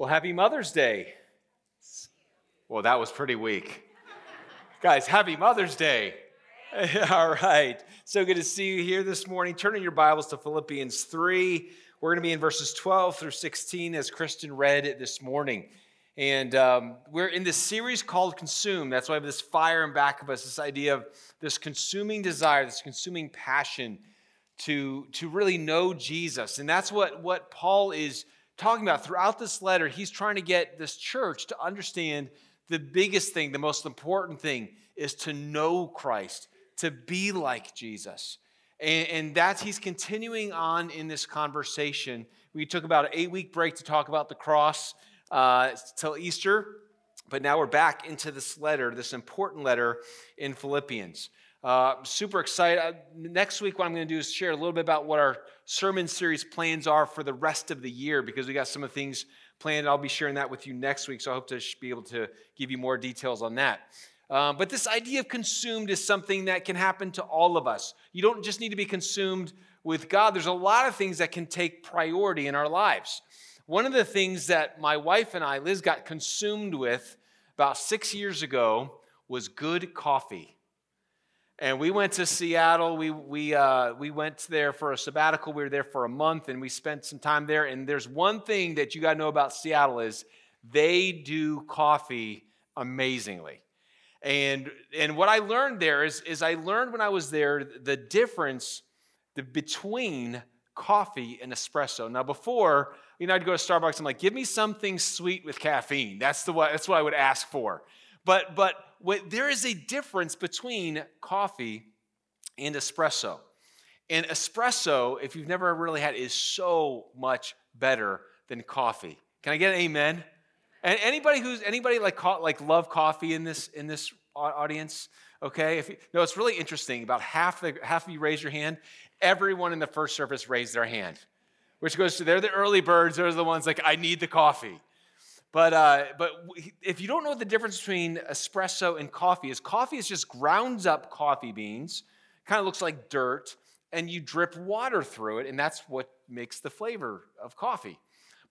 Well, happy Mother's Day. Well, that was pretty weak. Guys, happy Mother's Day. All right. So good to see you here this morning. Turn in your Bibles to Philippians 3. We're going to be in verses 12 through 16 as Kristen read it this morning. And um, we're in this series called Consume. That's why we have this fire in back of us, this idea of this consuming desire, this consuming passion to, to really know Jesus. And that's what, what Paul is talking about throughout this letter, he's trying to get this church to understand the biggest thing, the most important thing is to know Christ, to be like Jesus. And, and that's, he's continuing on in this conversation. We took about an eight week break to talk about the cross uh, till Easter, but now we're back into this letter, this important letter in Philippians. Uh, super excited. Uh, next week, what I'm going to do is share a little bit about what our sermon series plans are for the rest of the year because we got some of things planned. I'll be sharing that with you next week, so I hope to be able to give you more details on that. Um, but this idea of consumed is something that can happen to all of us. You don't just need to be consumed with God, there's a lot of things that can take priority in our lives. One of the things that my wife and I, Liz, got consumed with about six years ago was good coffee and we went to Seattle. We, we, uh, we went there for a sabbatical. We were there for a month and we spent some time there. And there's one thing that you got to know about Seattle is they do coffee amazingly. And, and what I learned there is, is I learned when I was there the difference the, between coffee and espresso. Now, before, you know, I'd go to Starbucks, I'm like, give me something sweet with caffeine. That's, the, that's what I would ask for. But, but what, there is a difference between coffee and espresso. And espresso, if you've never really had, is so much better than coffee. Can I get an amen? And anybody who's anybody like like love coffee in this in this audience? Okay, if you, no, it's really interesting. About half the half of you raise your hand. Everyone in the first service raised their hand, which goes to they're the early birds. They're the ones like I need the coffee. But, uh, but if you don't know the difference between espresso and coffee, is coffee is just grounds up coffee beans, kind of looks like dirt, and you drip water through it, and that's what makes the flavor of coffee.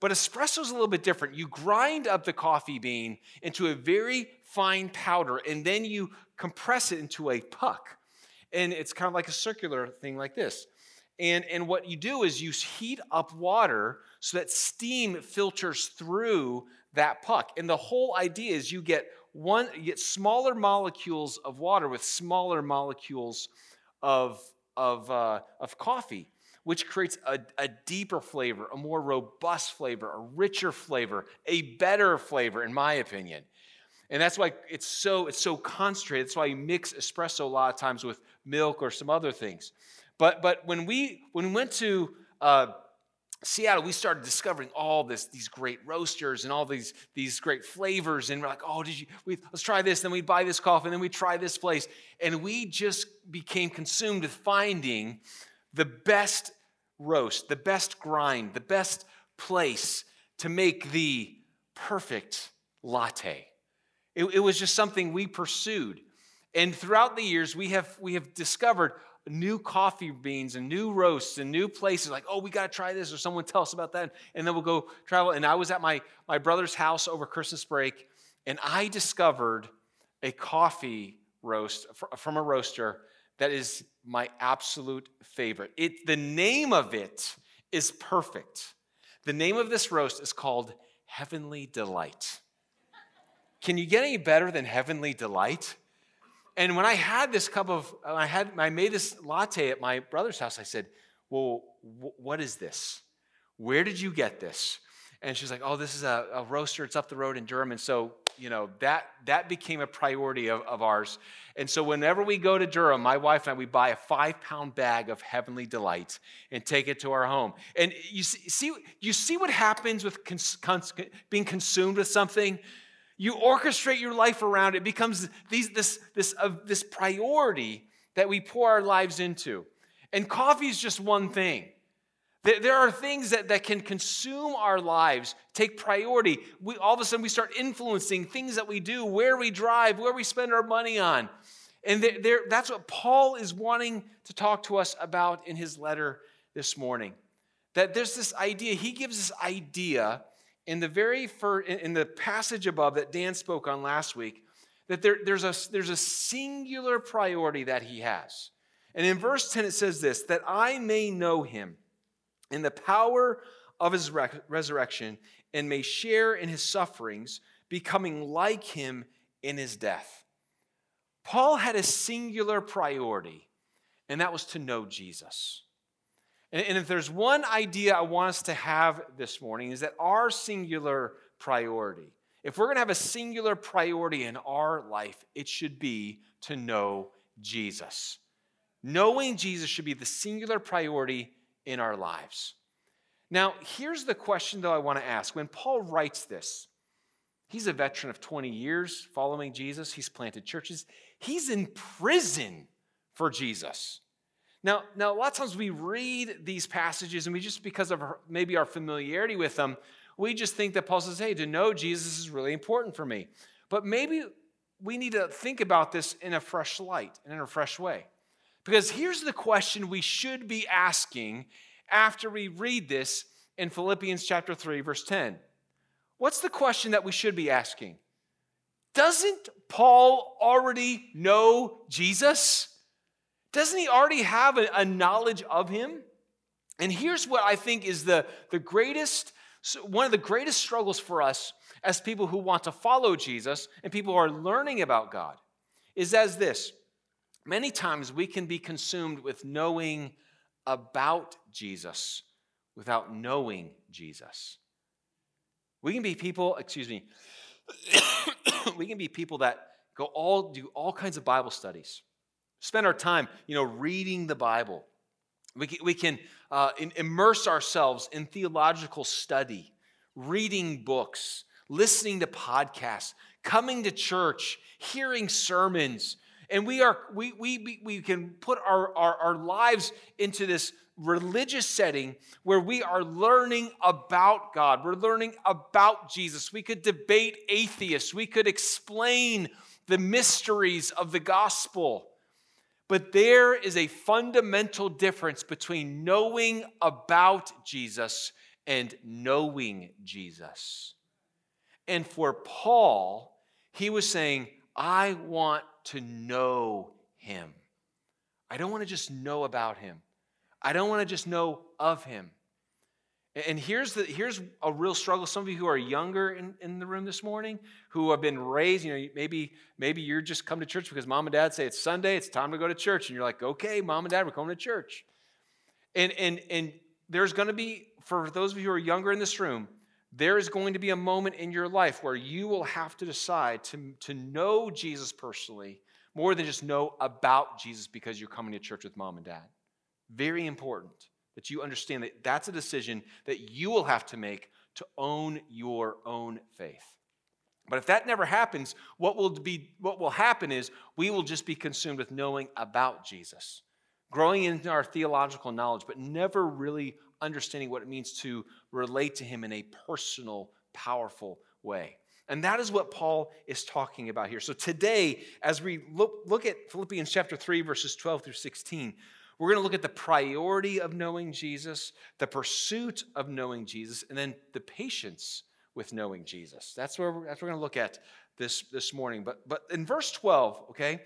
But espresso is a little bit different. You grind up the coffee bean into a very fine powder, and then you compress it into a puck. And it's kind of like a circular thing like this. And, and what you do is you heat up water so that steam filters through that puck. And the whole idea is you get one, you get smaller molecules of water with smaller molecules of, of, uh, of coffee, which creates a, a deeper flavor, a more robust flavor, a richer flavor, a better flavor, in my opinion. And that's why it's so it's so concentrated. That's why you mix espresso a lot of times with milk or some other things. But but when we when we went to uh, Seattle, we started discovering all this, these great roasters and all these, these great flavors. And we're like, oh, did you, we, let's try this. Then we buy this coffee, and then we try this place. And we just became consumed with finding the best roast, the best grind, the best place to make the perfect latte. It, it was just something we pursued. And throughout the years, we have, we have discovered new coffee beans and new roasts and new places like oh we got to try this or someone tell us about that and then we'll go travel and i was at my, my brother's house over christmas break and i discovered a coffee roast from a roaster that is my absolute favorite. It the name of it is perfect. The name of this roast is called heavenly delight. Can you get any better than heavenly delight and when I had this cup of, uh, I had, I made this latte at my brother's house. I said, "Well, what is this? Where did you get this?" And she's like, "Oh, this is a, a, roaster. It's up the road in Durham." And so, you know, that that became a priority of, of ours. And so, whenever we go to Durham, my wife and I, we buy a five-pound bag of Heavenly Delight and take it to our home. And you see, see you see what happens with cons, cons, being consumed with something you orchestrate your life around it. Becomes these, this, this, uh, this priority that we pour our lives into. And coffee is just one thing. There are things that, that can consume our lives take priority. We, all of a sudden we start influencing things that we do where we drive where we spend our money on. And there, that's what paul is wanting to talk to us about in his letter this morning. That there's this idea he gives this idea in the very first, in the passage above that Dan spoke on last week, that there, there's, a, there's a singular priority that he has. And in verse 10, it says this that I may know him in the power of his re- resurrection and may share in his sufferings, becoming like him in his death. Paul had a singular priority, and that was to know Jesus. And, if there's one idea I want us to have this morning, is that our singular priority, if we're going to have a singular priority in our life, it should be to know Jesus. Knowing Jesus should be the singular priority in our lives. Now, here's the question, though, I want to ask. When Paul writes this, he's a veteran of 20 years following Jesus, he's planted churches, he's in prison for Jesus. Now, now, a lot of times we read these passages and we just, because of maybe our familiarity with them, we just think that Paul says, hey, to know Jesus is really important for me. But maybe we need to think about this in a fresh light and in a fresh way. Because here's the question we should be asking after we read this in Philippians chapter 3, verse 10. What's the question that we should be asking? Doesn't Paul already know Jesus? Doesn't he already have a, a knowledge of him? And here's what I think is the, the greatest, one of the greatest struggles for us as people who want to follow Jesus and people who are learning about God is as this. Many times we can be consumed with knowing about Jesus without knowing Jesus. We can be people, excuse me, we can be people that go all do all kinds of Bible studies spend our time, you know, reading the Bible. We can, we can uh, in, immerse ourselves in theological study, reading books, listening to podcasts, coming to church, hearing sermons. And we, are, we, we, we can put our, our, our lives into this religious setting where we are learning about God. We're learning about Jesus. We could debate atheists. We could explain the mysteries of the gospel. But there is a fundamental difference between knowing about Jesus and knowing Jesus. And for Paul, he was saying, I want to know him. I don't want to just know about him. I don't want to just know of him. And here's, the, here's a real struggle. Some of you who are younger in, in the room this morning, who have been raised, you know, maybe, maybe you're just come to church because mom and dad say it's Sunday, it's time to go to church. And you're like, okay, mom and dad, we're coming to church. And, and, and there's going to be, for those of you who are younger in this room, there is going to be a moment in your life where you will have to decide to, to know Jesus personally more than just know about Jesus because you're coming to church with mom and dad. Very important that you understand that that's a decision that you will have to make to own your own faith. But if that never happens, what will be what will happen is we will just be consumed with knowing about Jesus, growing in our theological knowledge, but never really understanding what it means to relate to him in a personal, powerful way. And that is what Paul is talking about here. So today, as we look, look at Philippians chapter 3, verses 12 through 16, we're going to look at the priority of knowing Jesus, the pursuit of knowing Jesus, and then the patience with knowing Jesus. That's where that's what we're going to look at this, this morning. But, but in verse 12, okay,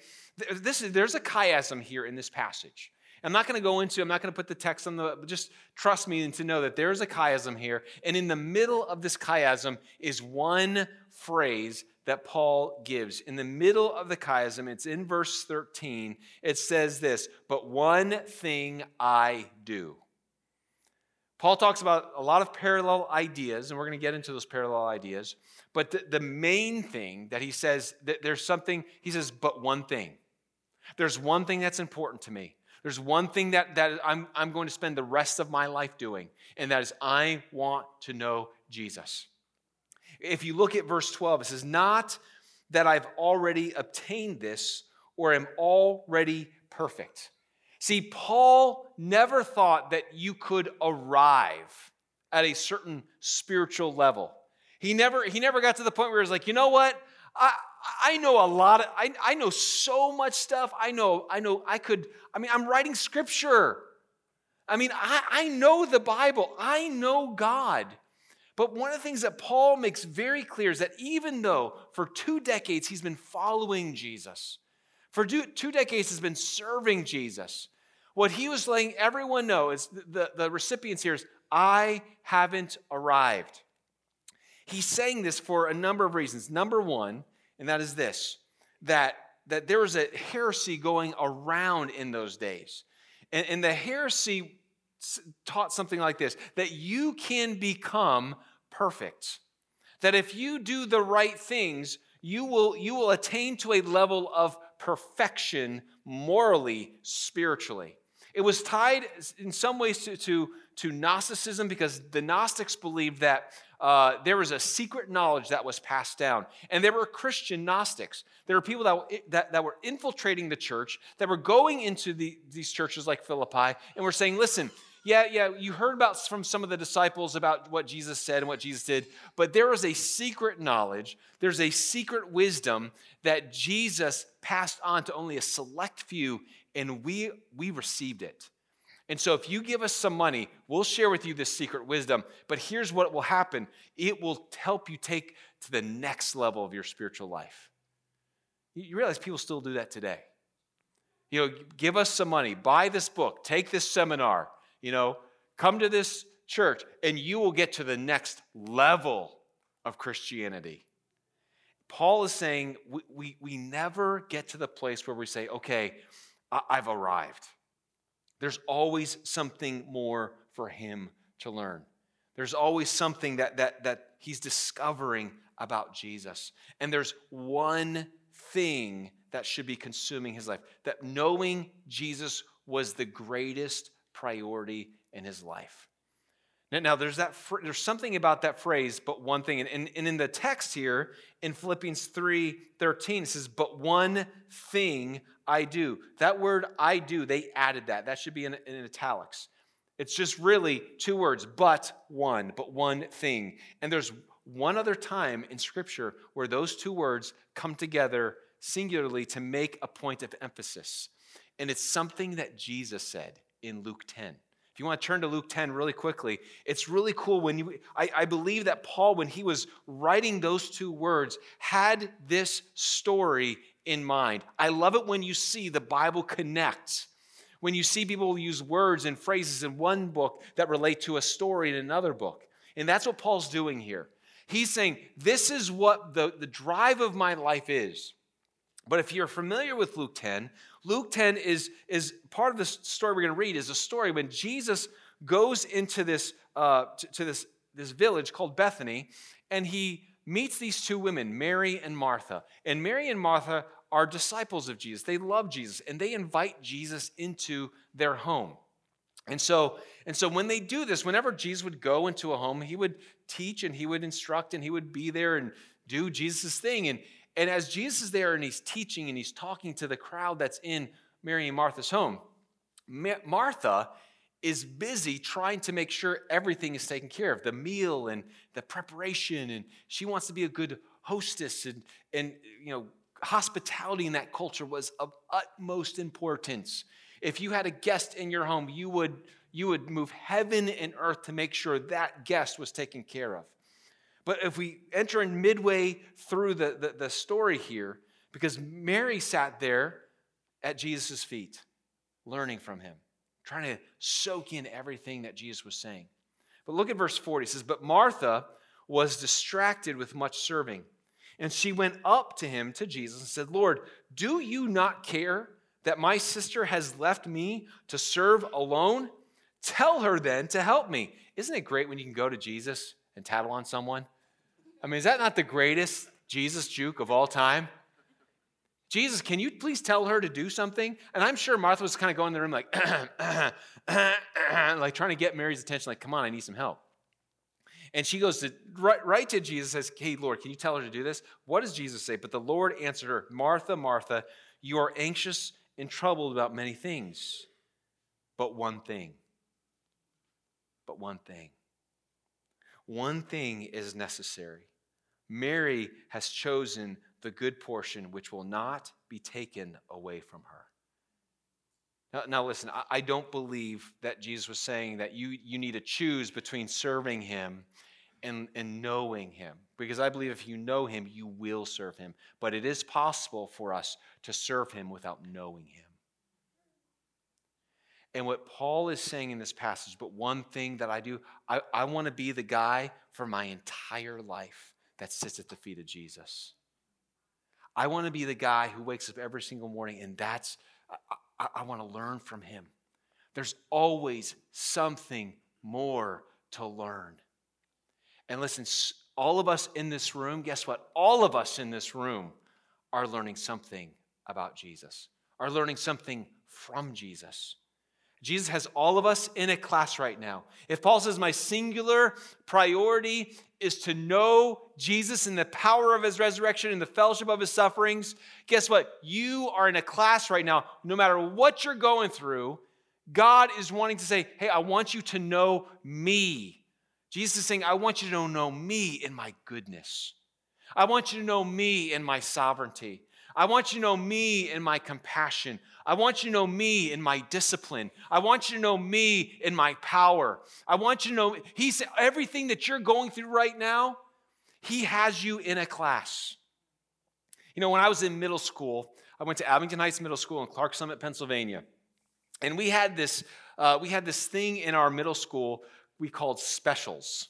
this is, there's a chiasm here in this passage. I'm not going to go into, I'm not going to put the text on the, just trust me and to know that there's a chiasm here. And in the middle of this chiasm is one phrase that Paul gives. In the middle of the chiasm, it's in verse 13, it says this, but one thing I do. Paul talks about a lot of parallel ideas, and we're going to get into those parallel ideas. But the, the main thing that he says, that there's something, he says, but one thing. There's one thing that's important to me. There's one thing that, that I'm, I'm going to spend the rest of my life doing, and that is I want to know Jesus. If you look at verse 12, it says, Not that I've already obtained this or am already perfect. See, Paul never thought that you could arrive at a certain spiritual level. He never, he never got to the point where he was like, you know what? I, I know a lot of, I, I know so much stuff. I know, I know, I could, I mean, I'm writing scripture. I mean, I, I know the Bible. I know God. But one of the things that Paul makes very clear is that even though for two decades he's been following Jesus, for two decades has been serving Jesus, what he was letting everyone know is the, the recipients here is, I haven't arrived. He's saying this for a number of reasons. Number one, and that is this that, that there was a heresy going around in those days. And, and the heresy taught something like this that you can become perfect. That if you do the right things, you will, you will attain to a level of perfection morally, spiritually. It was tied in some ways to, to, to Gnosticism because the Gnostics believed that uh, there was a secret knowledge that was passed down. And there were Christian Gnostics. There were people that, that, that were infiltrating the church, that were going into the, these churches like Philippi, and were saying, listen, yeah, yeah, you heard about from some of the disciples about what Jesus said and what Jesus did, but there was a secret knowledge, there's a secret wisdom that Jesus passed on to only a select few, and we we received it. And so if you give us some money, we'll share with you this secret wisdom, but here's what will happen. It will help you take to the next level of your spiritual life. You realize people still do that today. You know, give us some money, buy this book, take this seminar, you know, come to this church and you will get to the next level of Christianity. Paul is saying we, we, we never get to the place where we say, okay, I've arrived. There's always something more for him to learn. There's always something that, that, that he's discovering about Jesus. And there's one thing that should be consuming his life that knowing Jesus was the greatest priority in his life. Now, there's that there's something about that phrase, but one thing, and, and, and in the text here in Philippians 3 13, it says, But one thing I do. That word I do, they added that. That should be in, in italics. It's just really two words, but one, but one thing. And there's one other time in Scripture where those two words come together singularly to make a point of emphasis. And it's something that Jesus said in Luke 10. If you want to turn to Luke 10 really quickly, it's really cool when you, I, I, believe that Paul, when he was writing those two words, had this story in mind. I love it when you see the Bible connect. When you see people use words and phrases in one book that relate to a story in another book. And that's what Paul's doing here. He's saying, This is what the, the drive of my life is. But if you're familiar with Luke 10, Luke 10 is, is part of the story we're going to read is a story when Jesus goes into this, uh, to, to this, this village called Bethany, and he meets these two women, Mary and Martha. And Mary and Martha are disciples of Jesus. They love Jesus, and they invite Jesus into their home. And so, and so when they do this, whenever Jesus would go into a home, he would teach and he would instruct and he would be there and do Jesus' thing. And, and as Jesus is there and he's teaching and he's talking to the crowd that's in Mary and Martha's home, Martha is busy trying to make sure everything is taken care of the meal and the preparation. And she wants to be a good hostess. And, and you know, hospitality in that culture was of utmost importance. If you had a guest in your home, you would, you would move heaven and earth to make sure that guest was taken care of. But if we enter in midway through the, the, the story here, because Mary sat there at Jesus' feet, learning from him, trying to soak in everything that Jesus was saying. But look at verse 40. It says, But Martha was distracted with much serving. And she went up to him, to Jesus, and said, Lord, do you not care that my sister has left me to serve alone? Tell her then to help me. Isn't it great when you can go to Jesus and tattle on someone? I mean, is that not the greatest Jesus juke of all time? Jesus, can you please tell her to do something? And I'm sure Martha was kind of going in the room like, like trying to get Mary's attention, like, come on, I need some help. And she goes to right, right to Jesus, says, Hey, Lord, can you tell her to do this? What does Jesus say? But the Lord answered her, Martha, Martha, you are anxious and troubled about many things, but one thing. But one thing. One thing is necessary. Mary has chosen the good portion which will not be taken away from her. Now, now listen, I, I don't believe that Jesus was saying that you, you need to choose between serving him and, and knowing him. Because I believe if you know him, you will serve him. But it is possible for us to serve him without knowing him. And what Paul is saying in this passage, but one thing that I do, I, I want to be the guy for my entire life that sits at the feet of Jesus. I want to be the guy who wakes up every single morning, and that's, I, I, I want to learn from him. There's always something more to learn. And listen, all of us in this room, guess what? All of us in this room are learning something about Jesus, are learning something from Jesus. Jesus has all of us in a class right now. If Paul says, My singular priority is to know Jesus and the power of his resurrection and the fellowship of his sufferings, guess what? You are in a class right now. No matter what you're going through, God is wanting to say, Hey, I want you to know me. Jesus is saying, I want you to know me in my goodness. I want you to know me in my sovereignty. I want you to know me in my compassion. I want you to know me in my discipline. I want you to know me in my power. I want you to know, he said, everything that you're going through right now, he has you in a class. You know, when I was in middle school, I went to Abington Heights Middle School in Clarks Summit, Pennsylvania. And we had this, uh, we had this thing in our middle school we called specials.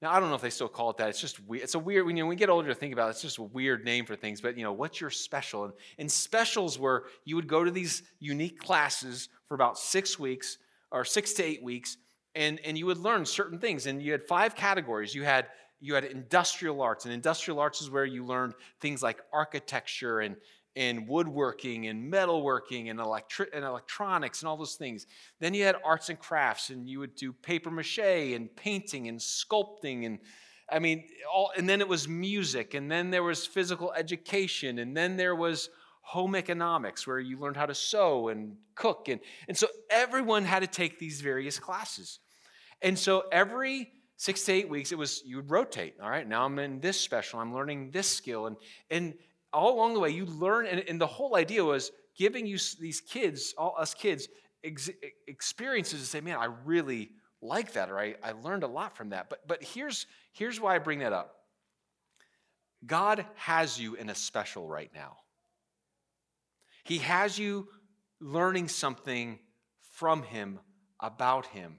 Now, I don't know if they still call it that. It's just weird. It's a weird, when, you know, when we get older to think about it, it's just a weird name for things. But, you know, what's your special? And, and specials were you would go to these unique classes for about six weeks or six to eight weeks, and, and you would learn certain things. And you had five categories. You had you had industrial arts, and industrial arts is where you learned things like architecture and, and woodworking and metalworking and, electri- and electronics and all those things. Then you had arts and crafts, and you would do paper mache and painting and sculpting and I mean, all, and then it was music, and then there was physical education, and then there was home economics where you learned how to sew and cook. And, and so everyone had to take these various classes. And so every six to eight weeks, it was you would rotate. All right, now I'm in this special, I'm learning this skill. And, and all along the way, you learn, and, and the whole idea was giving you these kids, all us kids, ex- experiences to say, man, I really like that, or I, I learned a lot from that. But, but here's, here's why I bring that up God has you in a special right now. He has you learning something from Him about Him,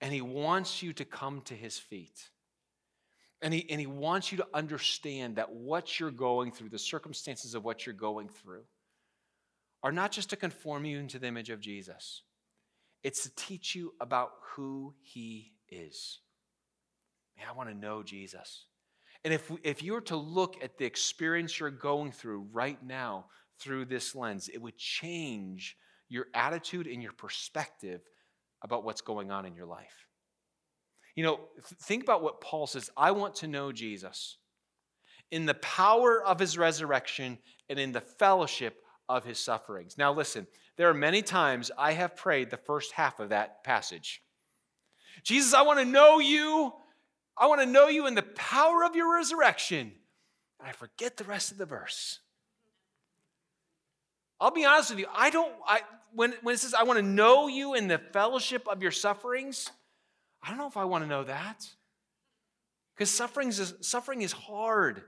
and He wants you to come to His feet. And he, and he wants you to understand that what you're going through, the circumstances of what you're going through, are not just to conform you into the image of Jesus, it's to teach you about who he is. Man, I want to know Jesus. And if, if you were to look at the experience you're going through right now through this lens, it would change your attitude and your perspective about what's going on in your life. You know, think about what Paul says I want to know Jesus in the power of his resurrection and in the fellowship of his sufferings. Now, listen, there are many times I have prayed the first half of that passage. Jesus, I want to know you. I want to know you in the power of your resurrection. And I forget the rest of the verse. I'll be honest with you. I don't, I, when, when it says, I want to know you in the fellowship of your sufferings, I don't know if I want to know that. Because suffering is, suffering is hard.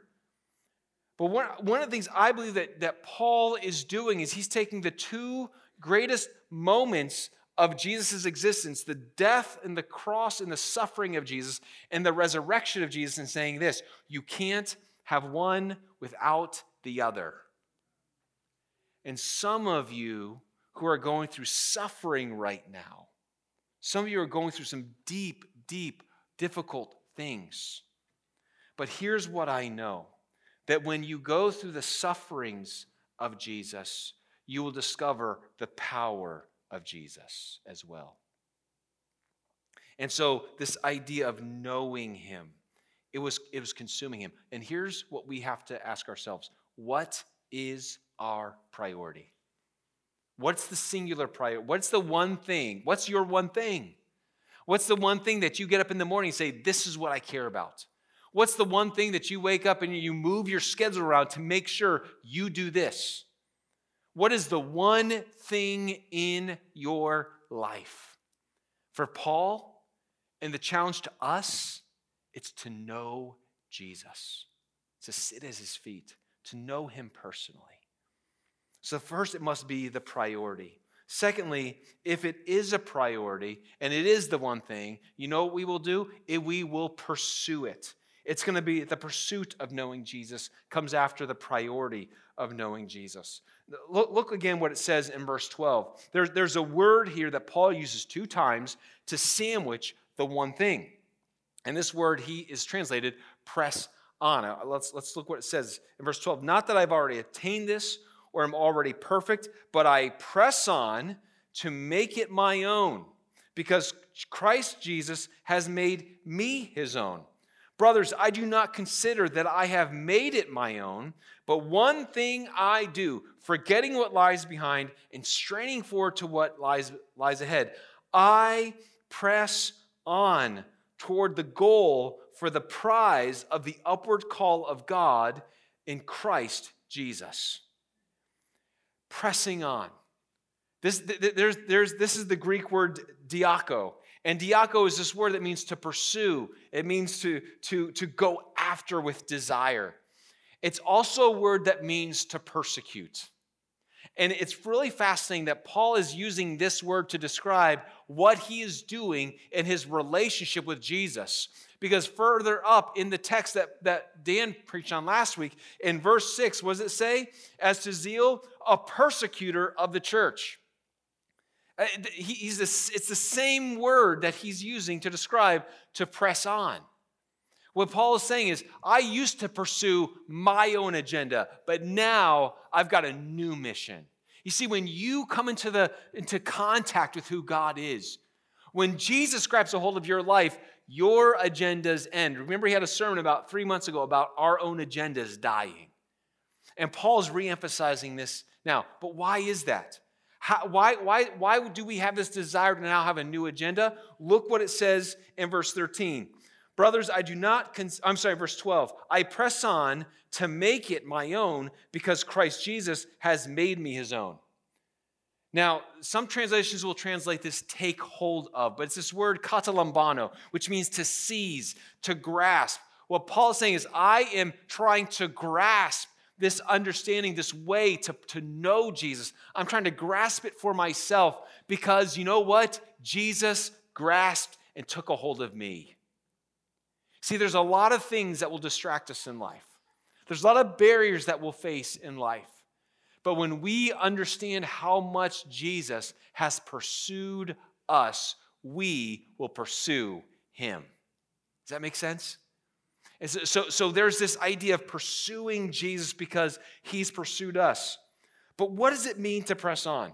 But one, one of the things I believe that, that Paul is doing is he's taking the two greatest moments of Jesus' existence the death and the cross and the suffering of Jesus and the resurrection of Jesus and saying this you can't have one without the other. And some of you who are going through suffering right now, some of you are going through some deep, deep, difficult things. But here's what I know that when you go through the sufferings of Jesus, you will discover the power of Jesus as well. And so, this idea of knowing Him, it was, it was consuming Him. And here's what we have to ask ourselves what is our priority? What's the singular priority? What's the one thing? What's your one thing? What's the one thing that you get up in the morning and say, This is what I care about? What's the one thing that you wake up and you move your schedule around to make sure you do this? What is the one thing in your life? For Paul, and the challenge to us It's to know Jesus, to sit at his feet, to know him personally. So, first, it must be the priority. Secondly, if it is a priority and it is the one thing, you know what we will do? It, we will pursue it. It's going to be the pursuit of knowing Jesus comes after the priority of knowing Jesus. Look, look again what it says in verse 12. There, there's a word here that Paul uses two times to sandwich the one thing. And this word he is translated press on. Let's, let's look what it says in verse 12. Not that I've already attained this or am already perfect, but I press on to make it my own because Christ Jesus has made me his own. Brothers, I do not consider that I have made it my own, but one thing I do, forgetting what lies behind and straining forward to what lies, lies ahead, I press on toward the goal for the prize of the upward call of God in Christ Jesus. Pressing on. This, there's, there's, this is the Greek word dioko. And dioko is this word that means to pursue, it means to, to, to go after with desire. It's also a word that means to persecute. And it's really fascinating that Paul is using this word to describe what he is doing in his relationship with Jesus. Because further up in the text that, that Dan preached on last week, in verse 6, what does it say? As to zeal, a persecutor of the church. Uh, he's it's the same word that he's using to describe to press on. What Paul is saying is, I used to pursue my own agenda, but now I've got a new mission. You see, when you come into, the, into contact with who God is, when Jesus grabs a hold of your life, your agendas end. Remember, he had a sermon about three months ago about our own agendas dying. And Paul's reemphasizing this now. But why is that? How, why, why, why do we have this desire to now have a new agenda? Look what it says in verse 13. Brothers, I do not, I'm sorry, verse 12. I press on to make it my own because Christ Jesus has made me his own. Now, some translations will translate this take hold of, but it's this word katalambano, which means to seize, to grasp. What Paul is saying is, I am trying to grasp this understanding, this way to, to know Jesus. I'm trying to grasp it for myself because you know what? Jesus grasped and took a hold of me. See, there's a lot of things that will distract us in life, there's a lot of barriers that we'll face in life. But when we understand how much Jesus has pursued us, we will pursue him. Does that make sense? So, so, there's this idea of pursuing Jesus because he's pursued us. But what does it mean to press on?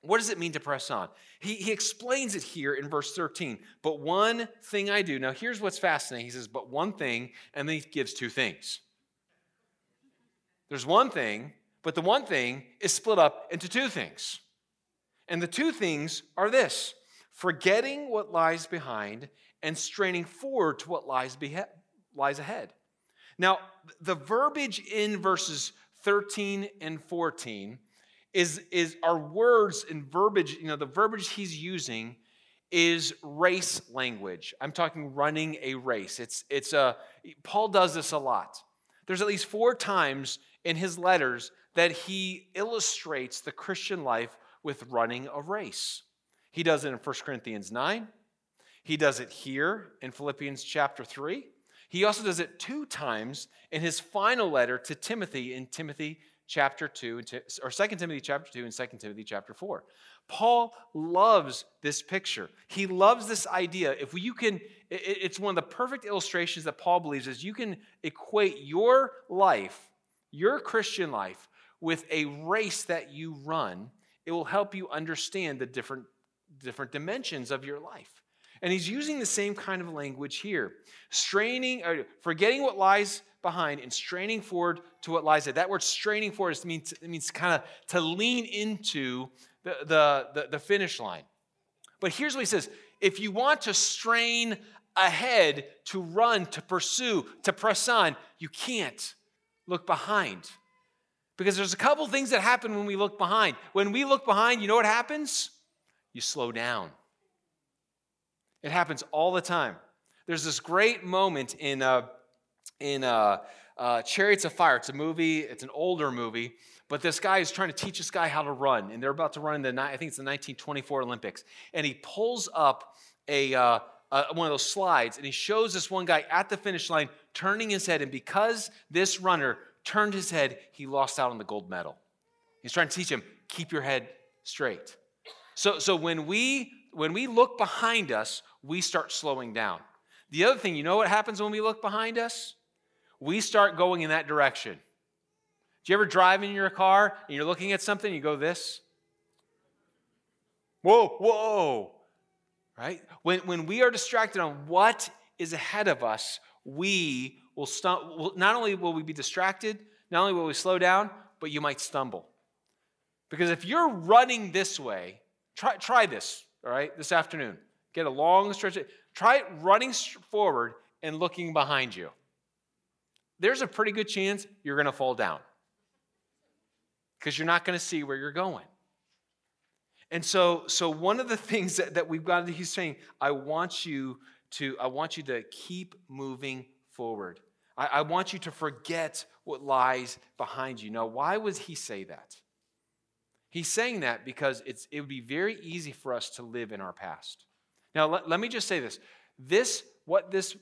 What does it mean to press on? He, he explains it here in verse 13. But one thing I do. Now, here's what's fascinating. He says, but one thing, and then he gives two things. There's one thing, but the one thing is split up into two things. And the two things are this forgetting what lies behind and straining forward to what lies, behe- lies ahead. Now, the verbiage in verses 13 and 14 is, is our words and verbiage, you know, the verbiage he's using is race language. I'm talking running a race. It's, it's a, Paul does this a lot. There's at least four times in his letters that he illustrates the Christian life with running a race. He does it in 1 Corinthians 9. He does it here in Philippians chapter 3. He also does it two times in his final letter to Timothy in Timothy chapter 2 or 2 Timothy chapter 2 and 2 Timothy chapter 4. Paul loves this picture. He loves this idea. If you can it's one of the perfect illustrations that Paul believes is you can equate your life, your Christian life with a race that you run. It will help you understand the different different dimensions of your life. And he's using the same kind of language here. Straining, or forgetting what lies behind and straining forward to what lies ahead. That word straining forward is, means, it means kind of to lean into the, the, the, the finish line. But here's what he says if you want to strain ahead, to run, to pursue, to press on, you can't look behind. Because there's a couple things that happen when we look behind. When we look behind, you know what happens? You slow down. It happens all the time. there's this great moment in, uh, in uh, uh, Chariots of Fire. It's a movie, it's an older movie, but this guy is trying to teach this guy how to run. And they're about to run in the, I think it's the 1924 Olympics. And he pulls up a, uh, uh, one of those slides and he shows this one guy at the finish line turning his head. And because this runner turned his head, he lost out on the gold medal. He's trying to teach him, keep your head straight. So, so when, we, when we look behind us, we start slowing down. The other thing, you know what happens when we look behind us? We start going in that direction. Do you ever drive in your car and you're looking at something, you go this? Whoa, whoa. Right? When, when we are distracted on what is ahead of us, we will stumble. Not only will we be distracted, not only will we slow down, but you might stumble. Because if you're running this way, try, try this, all right, this afternoon. Get a long stretch. Try running forward and looking behind you. There's a pretty good chance you're going to fall down because you're not going to see where you're going. And so, so one of the things that, that we've got, he's saying, I want you to, I want you to keep moving forward. I, I want you to forget what lies behind you. Now, why would he say that? He's saying that because it's, it would be very easy for us to live in our past. Now, let, let me just say this. This, what this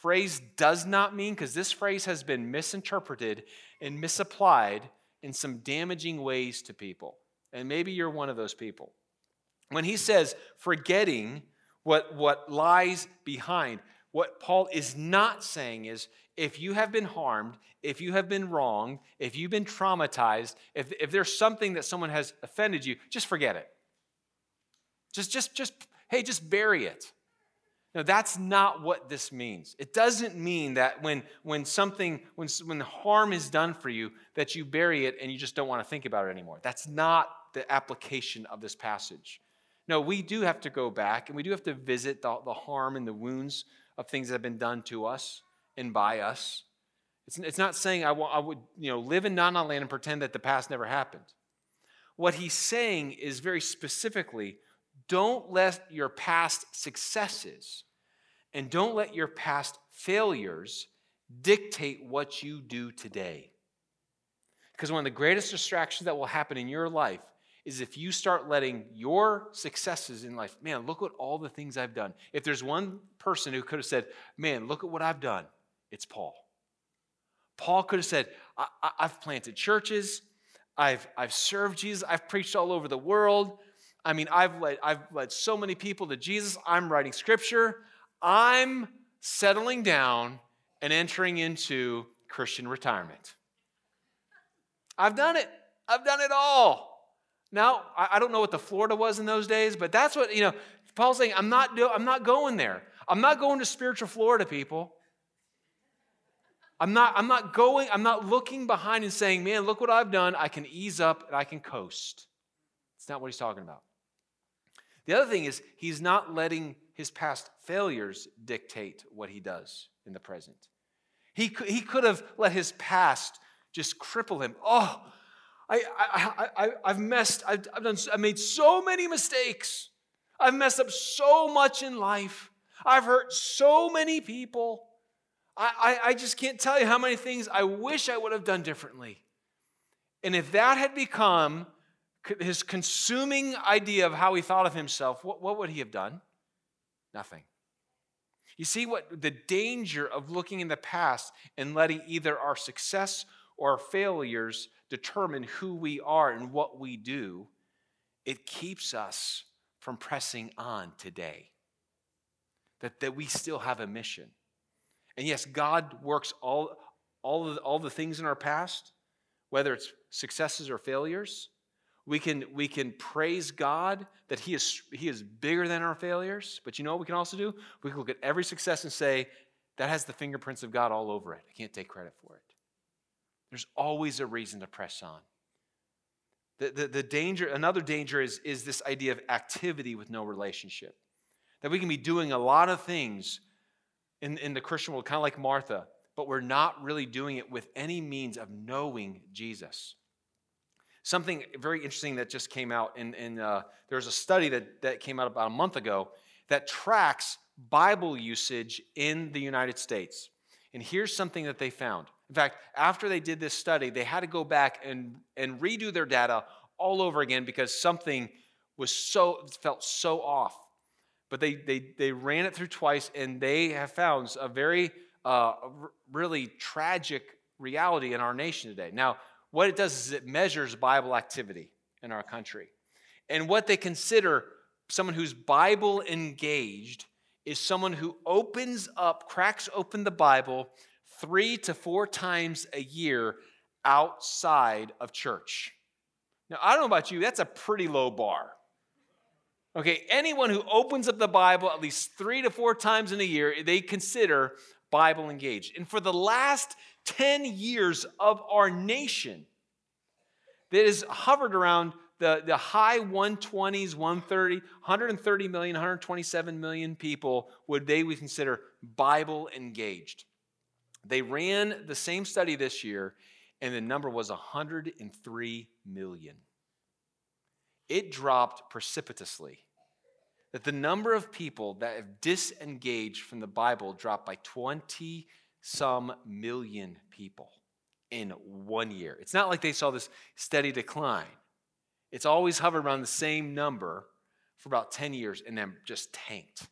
phrase does not mean, because this phrase has been misinterpreted and misapplied in some damaging ways to people. And maybe you're one of those people. When he says forgetting what, what lies behind, what Paul is not saying is if you have been harmed, if you have been wronged, if you've been traumatized, if, if there's something that someone has offended you, just forget it. Just, just, just, hey, just bury it. No, that's not what this means. It doesn't mean that when, when something, when, when harm is done for you, that you bury it and you just don't want to think about it anymore. That's not the application of this passage. No, we do have to go back and we do have to visit the, the harm and the wounds of things that have been done to us and by us. It's, it's not saying I, I would you know, live in Nana land and pretend that the past never happened. What he's saying is very specifically don't let your past successes and don't let your past failures dictate what you do today. Because one of the greatest distractions that will happen in your life is if you start letting your successes in life, man, look at all the things I've done. If there's one person who could have said, man, look at what I've done, it's Paul. Paul could have said, I- have planted churches, I've, I've served Jesus, I've preached all over the world. I mean, I've led, I've led so many people to Jesus, I'm writing scripture, I'm settling down and entering into Christian retirement. I've done it. I've done it all. Now, I don't know what the Florida was in those days, but that's what, you know, Paul's saying, I'm not, do, I'm not going there. I'm not going to spiritual Florida, people. I'm not, I'm not going, I'm not looking behind and saying, man, look what I've done. I can ease up and I can coast. It's not what he's talking about. The other thing is, he's not letting his past failures dictate what he does in the present. He could, he could have let his past just cripple him. Oh, I, I, I, I've messed, I've, I've, done, I've made so many mistakes. I've messed up so much in life. I've hurt so many people. I, I, I just can't tell you how many things I wish I would have done differently. And if that had become his consuming idea of how he thought of himself, what, what would he have done? Nothing. You see what the danger of looking in the past and letting either our success or our failures determine who we are and what we do, it keeps us from pressing on today. That, that we still have a mission. And yes, God works all, all, the, all the things in our past, whether it's successes or failures. We can, we can praise God that he is, he is bigger than our failures. But you know what we can also do? We can look at every success and say, that has the fingerprints of God all over it. I can't take credit for it. There's always a reason to press on. The, the, the danger, another danger is, is this idea of activity with no relationship. That we can be doing a lot of things in, in the Christian world, kind of like Martha, but we're not really doing it with any means of knowing Jesus. Something very interesting that just came out, in, in uh, there's a study that, that came out about a month ago that tracks Bible usage in the United States. And here's something that they found. In fact, after they did this study, they had to go back and, and redo their data all over again because something was so felt so off. But they they they ran it through twice, and they have found a very uh, really tragic reality in our nation today. Now, what it does is it measures Bible activity in our country, and what they consider someone who's Bible engaged is someone who opens up, cracks open the Bible three to four times a year outside of church. Now, I don't know about you, that's a pretty low bar. Okay, anyone who opens up the Bible at least three to four times in a year, they consider Bible engaged. And for the last 10 years of our nation, that has hovered around the, the high 120s, 130, 130 million, 127 million people would they would consider Bible engaged. They ran the same study this year, and the number was 103 million. It dropped precipitously. That the number of people that have disengaged from the Bible dropped by 20 some million people in one year. It's not like they saw this steady decline. It's always hovered around the same number for about 10 years and then just tanked.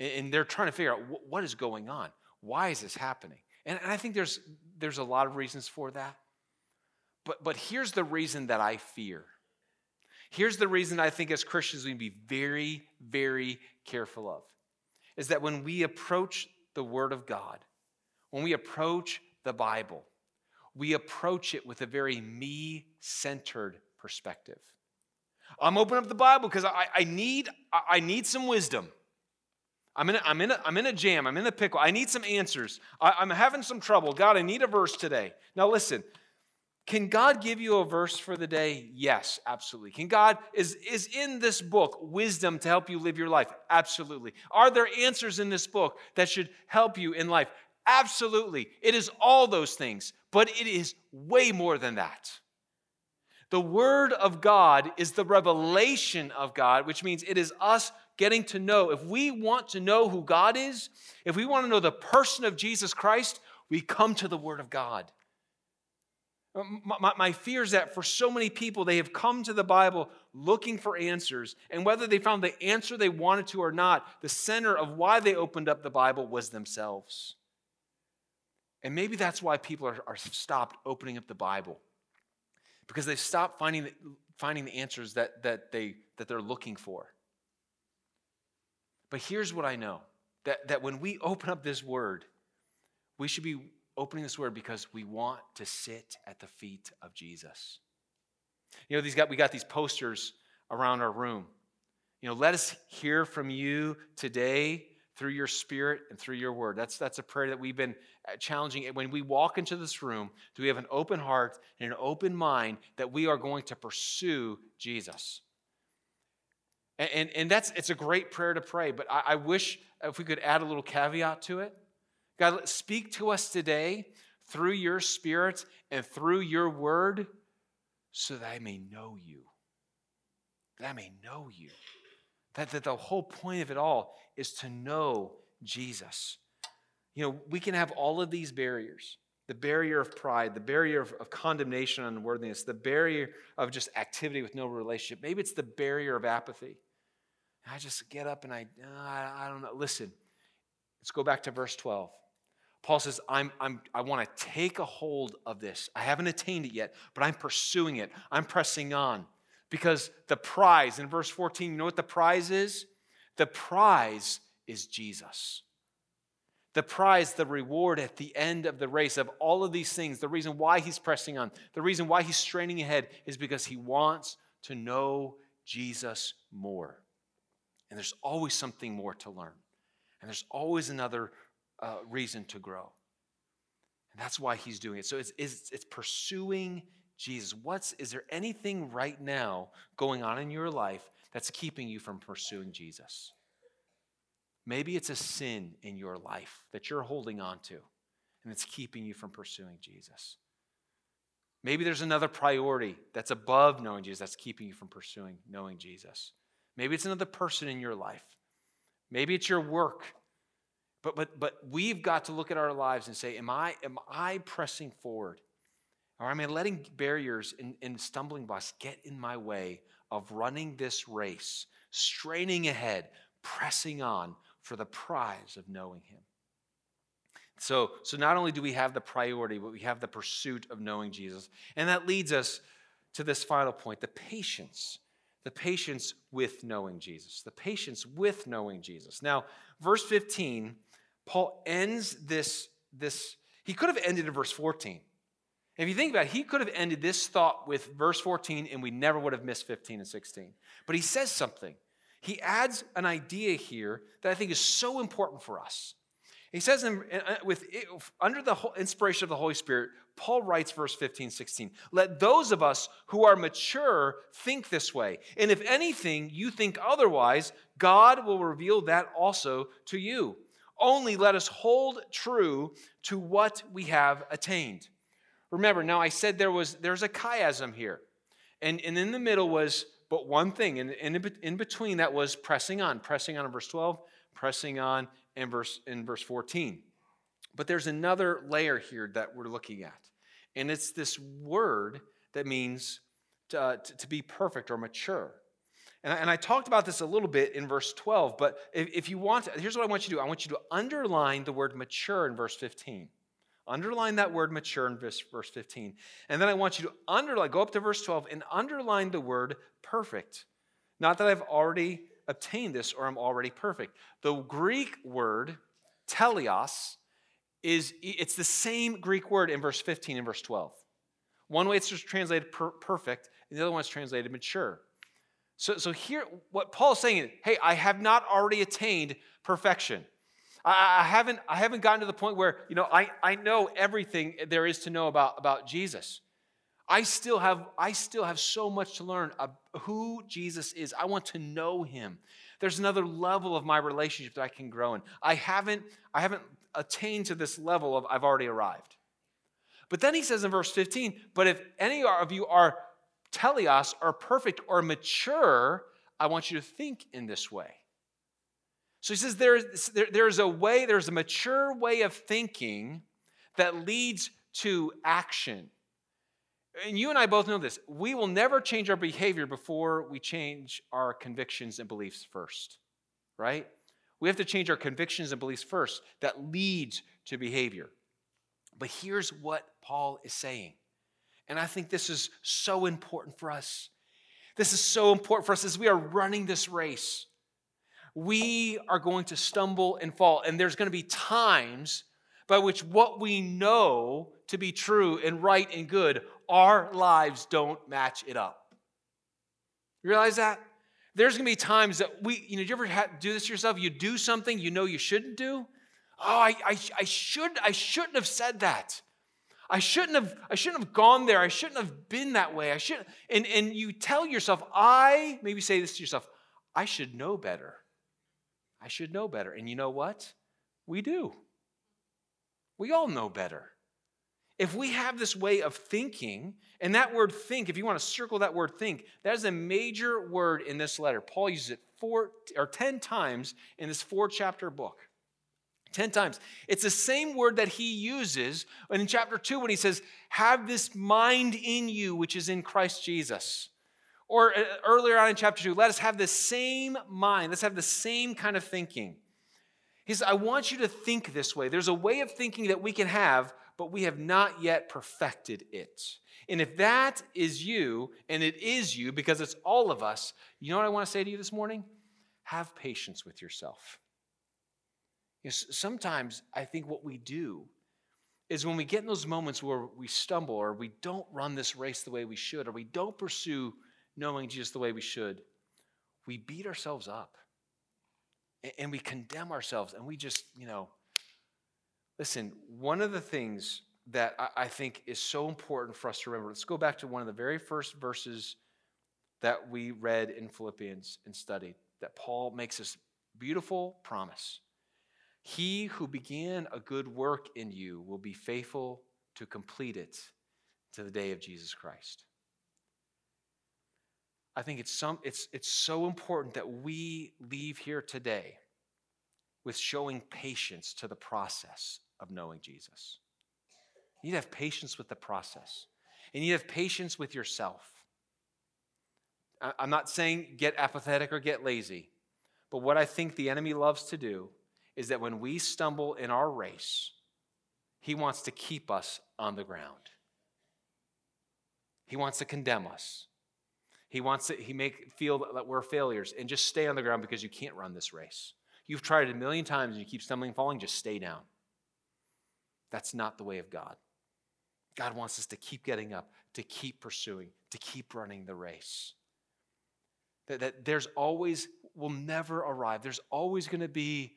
And they're trying to figure out what is going on. Why is this happening? And I think there's, there's a lot of reasons for that. But, but here's the reason that I fear. Here's the reason I think as Christians we to be very, very careful of is that when we approach the Word of God, when we approach the Bible, we approach it with a very me centered perspective. I'm opening up the Bible because I, I, need, I need some wisdom. I'm in, a, I'm, in a, I'm in a jam. I'm in a pickle. I need some answers. I, I'm having some trouble. God, I need a verse today. Now, listen. Can God give you a verse for the day? Yes, absolutely. Can God, is, is in this book wisdom to help you live your life? Absolutely. Are there answers in this book that should help you in life? Absolutely. It is all those things, but it is way more than that. The Word of God is the revelation of God, which means it is us getting to know. If we want to know who God is, if we want to know the person of Jesus Christ, we come to the Word of God. Uh, my, my, my, fear is that for so many people, they have come to the Bible looking for answers, and whether they found the answer they wanted to or not, the center of why they opened up the Bible was themselves. And maybe that's why people are, are stopped opening up the Bible because they've stopped finding the, finding the answers that, that, they, that they're looking for. But here's what I know that, that when we open up this word, we should be opening this word because we want to sit at the feet of Jesus. You know, these got, we got these posters around our room. You know, let us hear from you today through your spirit and through your word. That's, that's a prayer that we've been uh, challenging. When we walk into this room, do we have an open heart and an open mind that we are going to pursue Jesus? And, and, and that's it's a great prayer to pray, but I, I wish if we could add a little caveat to it. God, speak to us today through your spirit and through your word so that I may know you. That I may know you. That, that the whole point of it all is to know Jesus. You know, we can have all of these barriers the barrier of pride, the barrier of, of condemnation and unworthiness, the barrier of just activity with no relationship. Maybe it's the barrier of apathy. I just get up and uh, I, I don't know. Listen, let's go back to verse 12. Paul says, I'm, I'm, I want to take a hold of this. I haven't attained it yet, but I'm pursuing it. I'm pressing on. Because the prize, in verse 14, you know what the prize is? The prize is Jesus. The prize, the reward at the end of the race of all of these things, the reason why he's pressing on, the reason why he's straining ahead is because he wants to know Jesus more. And there's always something more to learn. And there's always another uh, reason to grow. And that's why he's doing it. So it's, it's, it's pursuing Jesus. What's, is there anything right now going on in your life that's keeping you from pursuing Jesus? Maybe it's a sin in your life that you're holding on to, and it's keeping you from pursuing Jesus. Maybe there's another priority that's above knowing Jesus that's keeping you from pursuing knowing Jesus. Maybe it's another person in your life. Maybe it's your work. But, but, but we've got to look at our lives and say, Am I, am I pressing forward? Or am I letting barriers and, and stumbling blocks get in my way of running this race, straining ahead, pressing on for the prize of knowing Him? So, so not only do we have the priority, but we have the pursuit of knowing Jesus. And that leads us to this final point the patience. The patience with knowing Jesus. The patience with knowing Jesus. Now, verse 15 Paul ends this, this, he could have ended in verse 14. If you think about it, he could have ended this thought with verse 14 and we never would have missed 15 and 16. But he says something. He adds an idea here that I think is so important for us. He says, in, uh, with, under the inspiration of the Holy Spirit, Paul writes, verse 15, 16, let those of us who are mature think this way. And if anything you think otherwise, God will reveal that also to you. Only let us hold true to what we have attained. Remember, now I said there was there's a chiasm here. And, and in the middle was but one thing. And in, in between that was pressing on, pressing on in verse 12, pressing on in verse, in verse 14. But there's another layer here that we're looking at. And it's this word that means to, uh, to, to be perfect or mature. And I, and I, talked about this a little bit in verse 12, but if, if you want, to, here's what I want you to do I want you to underline the word mature in verse 15. Underline that word mature in verse, verse 15. And then I want you to underline, go up to verse 12 and underline the word perfect. Not that I've already obtained this or I'm already perfect. The Greek word, teleios, is it's the same Greek word in verse 15 and verse 12. One way it's translated per- perfect, and the other one is translated mature. So, so here, what Paul is saying is, hey, I have not already attained perfection. I, I, haven't, I haven't gotten to the point where, you know, I, I know everything there is to know about, about Jesus. I still have, I still have so much to learn of who Jesus is. I want to know him. There's another level of my relationship that I can grow in. I haven't, I haven't attained to this level of I've already arrived. But then he says in verse 15, but if any of you are teleios or perfect or mature, I want you to think in this way. So he says there, there's a way, there's a mature way of thinking that leads to action. And you and I both know this. We will never change our behavior before we change our convictions and beliefs first, right? We have to change our convictions and beliefs first. That leads to behavior. But here's what Paul is saying and I think this is so important for us. This is so important for us as we are running this race. We are going to stumble and fall, and there's going to be times by which what we know to be true and right and good, our lives don't match it up. You realize that? There's going to be times that we, you know, do you ever have, do this yourself? You do something you know you shouldn't do. Oh, I, I, I should, I shouldn't have said that. I shouldn't have, I shouldn't have gone there. I shouldn't have been that way. I shouldn't. And, and you tell yourself, I, maybe say this to yourself, I should know better. I should know better. And you know what? We do. We all know better. If we have this way of thinking, and that word think, if you want to circle that word think, that is a major word in this letter. Paul uses it four or ten times in this four chapter book. 10 times. It's the same word that he uses in chapter 2 when he says, Have this mind in you, which is in Christ Jesus. Or uh, earlier on in chapter 2, let us have the same mind. Let's have the same kind of thinking. He says, I want you to think this way. There's a way of thinking that we can have, but we have not yet perfected it. And if that is you, and it is you because it's all of us, you know what I want to say to you this morning? Have patience with yourself. You know, sometimes I think what we do is when we get in those moments where we stumble or we don't run this race the way we should or we don't pursue knowing Jesus the way we should, we beat ourselves up and we condemn ourselves and we just, you know, listen, one of the things that I think is so important for us to remember, let's go back to one of the very first verses that we read in Philippians and studied, that Paul makes this beautiful promise. He who began a good work in you will be faithful to complete it to the day of Jesus Christ. I think it's, some, it's, it's so important that we leave here today with showing patience to the process of knowing Jesus. You need to have patience with the process. And you have patience with yourself. I'm not saying get apathetic or get lazy, but what I think the enemy loves to do is that when we stumble in our race, he wants to keep us on the ground. He wants to condemn us. He wants to he make feel that we're failures and just stay on the ground because you can't run this race. You've tried it a million times and you keep stumbling and falling, just stay down. That's not the way of God. God wants us to keep getting up, to keep pursuing, to keep running the race. That, that there's always, will never arrive. There's always going to be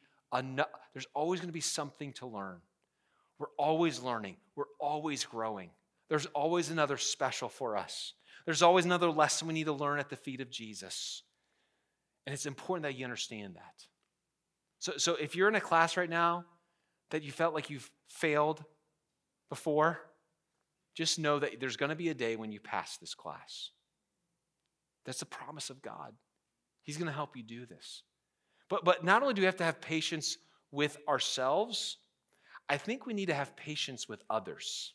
there's always going to be something to learn. We're always learning, we're always growing. There's always another special for us. There's always another lesson we need to learn at the feet of Jesus. And it's important that you understand that. So, so if you're in a class right now that you felt like you've failed before, just know that there's going to be a day when you pass this class. That's the promise of God. He's going to help you do this. But, but not only do we have to have patience with ourselves, I think we need to have patience with others.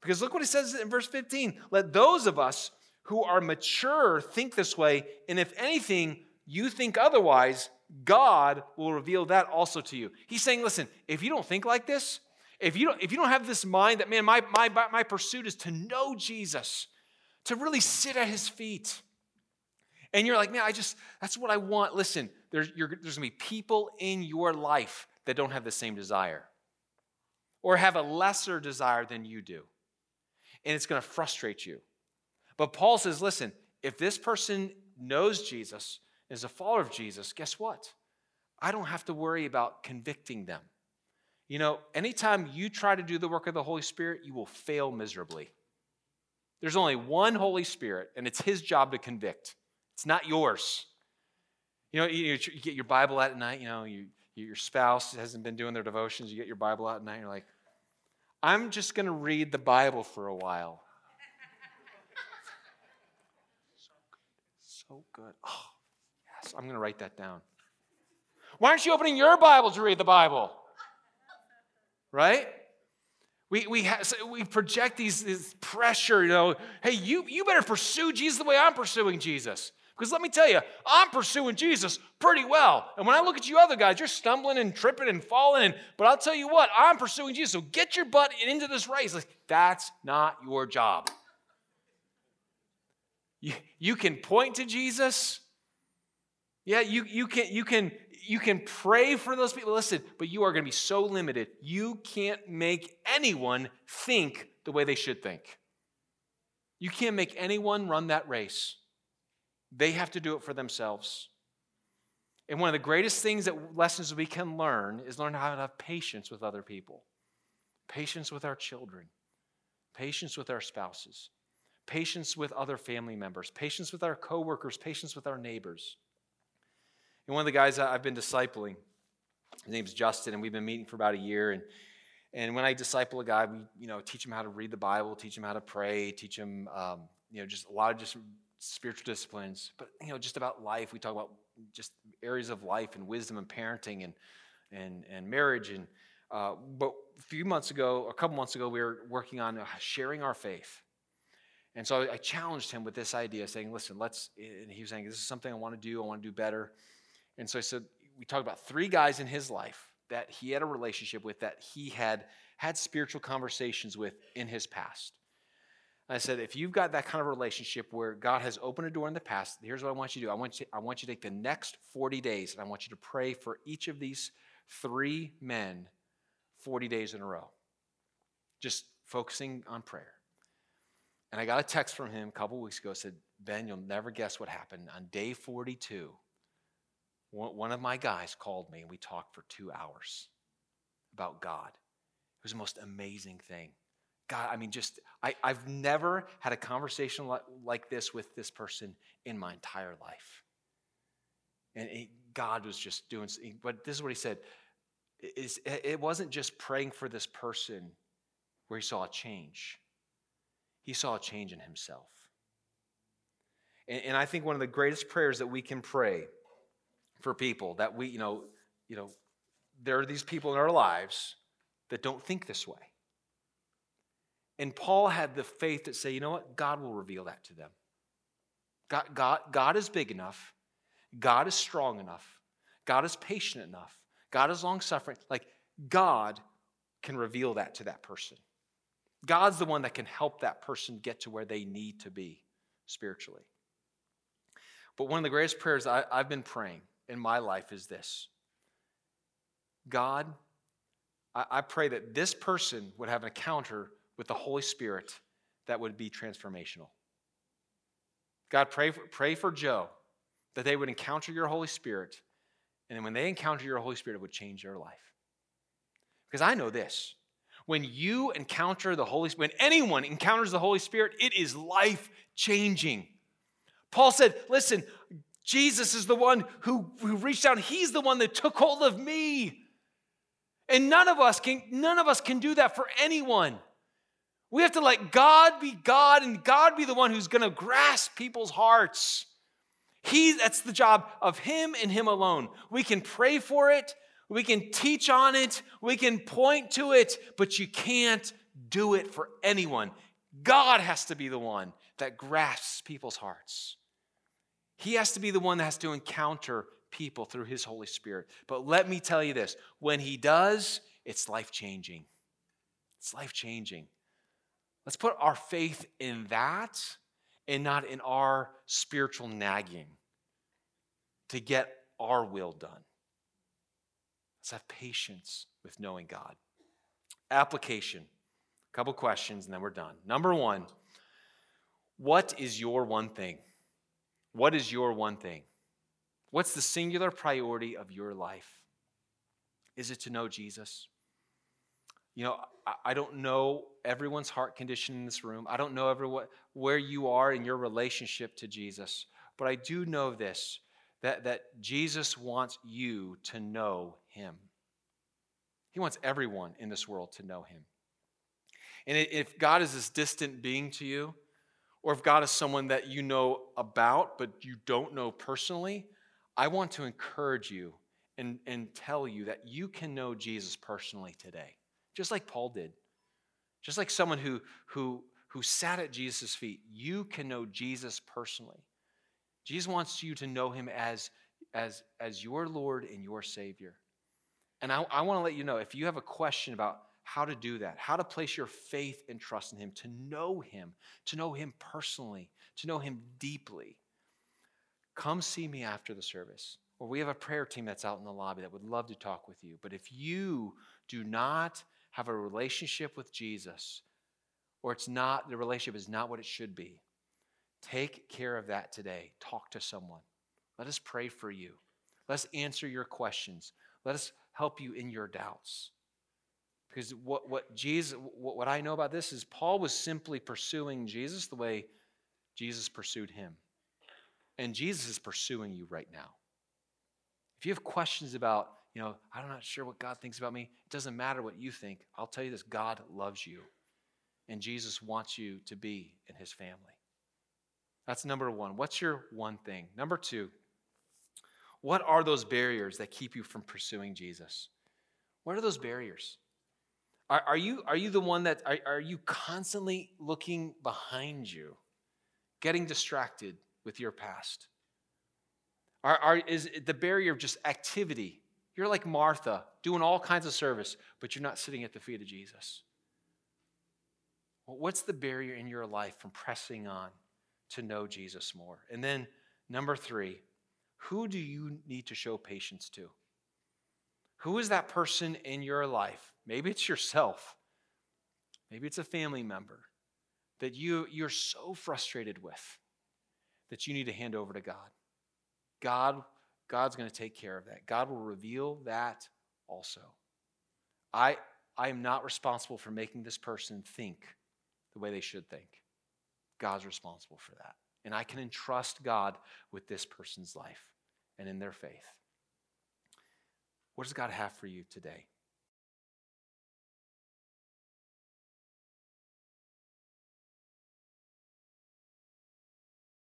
Because look what he says in verse 15 let those of us who are mature think this way, and if anything, you think otherwise, God will reveal that also to you. He's saying, listen, if you don't think like this, if you don't, if you don't have this mind that, man, my, my, my pursuit is to know Jesus, to really sit at his feet, and you're like, man, I just, that's what I want. Listen, there's, there's to be people in your life that don't have the same desire or have a lesser desire than you do. And it's to frustrate you. But Paul says, listen, if this person knows Jesus, is a follower of Jesus, guess what? I don't have to worry about convicting them. You know, anytime you try to do the work of the Holy Spirit, you will fail miserably. There's only one Holy Spirit, and it's His job to convict. It's not yours. You know, you, you get your Bible out at night, you know, you, your spouse hasn't been doing their devotions, you get your Bible out at night, you're like, I'm just going to read the Bible for a while. so good. So good. Oh, yes, I'm going to write that down. Why aren't you opening your Bible to read the Bible? right? We, we, ha- we project these, this pressure, you know, hey, you, you better pursue Jesus the way I'm pursuing Jesus. Because let me tell you, I'm pursuing Jesus pretty well. And when I look at you other guys, you're stumbling and tripping and falling. And, but I'll tell you what, I'm pursuing Jesus. So get your butt into this race. Like, that's not your job. You, you can point to Jesus. Yeah, you, you, can, you, can, you can pray for those people. Listen, but you are going to be so limited. You can't make anyone think the way they should think. You can't make anyone run that race. They have to do it for themselves. And one of the greatest things that lessons we can learn is learn how to have patience with other people, patience with our children, patience with our spouses, patience with other family members, patience with our coworkers, patience with our neighbors. And one of the guys that I've been discipling, his name's Justin, and we've been meeting for about a year. And, and when I disciple a guy, we you know teach him how to read the Bible, teach him how to pray, teach him um, you know just a lot of just spiritual disciplines, but you know just about life. We talk about just areas of life and wisdom and parenting and and and marriage. And uh, but a few months ago, a couple months ago, we were working on uh, sharing our faith. And so I challenged him with this idea, saying, "Listen, let's." And he was saying, "This is something I want to do. I want to do better." And so I said, we talked about three guys in his life that he had a relationship with, that he had had spiritual conversations with in his past. I said, if you've got that kind of relationship where God has opened a door in the past, here's what I want you to do. I want you, I want you to take the next 40 days and I want you to pray for each of these three men 40 days in a row. Just focusing on prayer. And I got a text from him a couple weeks ago. said, Ben, you'll never guess what happened. On day 42, one of my guys called me and we talked for two hours about God. It was the most amazing thing. God, I mean, just, I, I've never had a conversation like, like this with this person in my entire life. And God was just doing, but this is what he said. It, it wasn't just praying for this person where he saw a change, he saw a change in himself. And, and I think one of the greatest prayers that we can pray for people that we, you know, you know, there are these people in our lives that don't think this way. And Paul had the faith to say, you know what? God will reveal that to them. God, God, God is big enough. God is strong enough. God is patient enough. God is long suffering. Like, God can reveal that to that person. God's the one that can help that person get to where they need to be spiritually. But one of the greatest prayers I, have been praying in my life is this God, I, I pray that this person would have an encounter with the Holy Spirit that would be transformational. God, pray for, pray for Joe that they would encounter your Holy Spirit. And when they encounter your Holy Spirit, it would change their life. Because I know this when you encounter the Holy Spirit, when anyone encounters the Holy Spirit, it is life changing. Paul said, Listen, Jesus is the one who, who reached out. He's the one that took hold of me. And none of us can, none of us can do that for anyone. We have to let God be God and God be the one who's going to grasp people's hearts. He, that's the job of Him and Him alone. We can pray for it, we can teach on it, we can point to it, but you can't do it for anyone. God has to be the one that grasps people's hearts. He has to be the one that has to encounter people through His Holy Spirit. But let me tell you this when He does, it's life changing. It's life changing. Let's put our faith in that and not in our spiritual nagging to get our will done. Let's have patience with knowing God. Application. A couple questions and then we're done. Number one, what is your one thing? What is your one thing? What's the singular priority of your life? Is it to know Jesus? You know, I don't know everyone's heart condition in this room. I don't know everyone, where you are in your relationship to Jesus. But I do know this that, that Jesus wants you to know him. He wants everyone in this world to know him. And if God is this distant being to you, or if God is someone that you know about but you don't know personally, I want to encourage you and, and tell you that you can know Jesus personally today, just like Paul did. Just like someone who, who, who sat at Jesus' feet, you can know Jesus personally. Jesus wants you to know him as, as, as your Lord and your Savior. And I, I want to let you know if you have a question about how to do that, how to place your faith and trust in Him, to know Him, to know Him personally, to know Him deeply, come see me after the service. Or we have a prayer team that's out in the lobby that would love to talk with you. But if you do not have a relationship with Jesus, or it's not, the relationship is not what it should be, take care of that today. Talk to someone. Let us pray for you. Let's answer your questions. Let us help you in your doubts. Because what, what Jesus, what, what I know about this is Paul was simply pursuing Jesus the way Jesus pursued him. And Jesus is pursuing you right now. If you have questions about, you know, I'm not sure what God thinks about me, it doesn't matter what you think. I'll tell you this God loves you. And Jesus wants you to be in his family. That's number one. What's your one thing? Number two, what are those barriers that keep you from pursuing Jesus? What are those barriers? Are, are, you, are you the one that, are, are you constantly looking behind you, getting distracted with your past? Are, are, is the barrier of just activity? You're like Martha, doing all kinds of service, but you're not sitting at the feet of Jesus. Well, what's the barrier in your life from pressing on to know Jesus more? And then, number three, who do you need to show patience to? Who is that person in your life? Maybe it's yourself. Maybe it's a family member that you, you're so frustrated with that you need to hand over to God. God, God's going to take care of that. God will reveal that also. I, I am not responsible for making this person think the way they should think. God's responsible for that. And I can entrust God with this person's life and in their faith. What does God have for you today?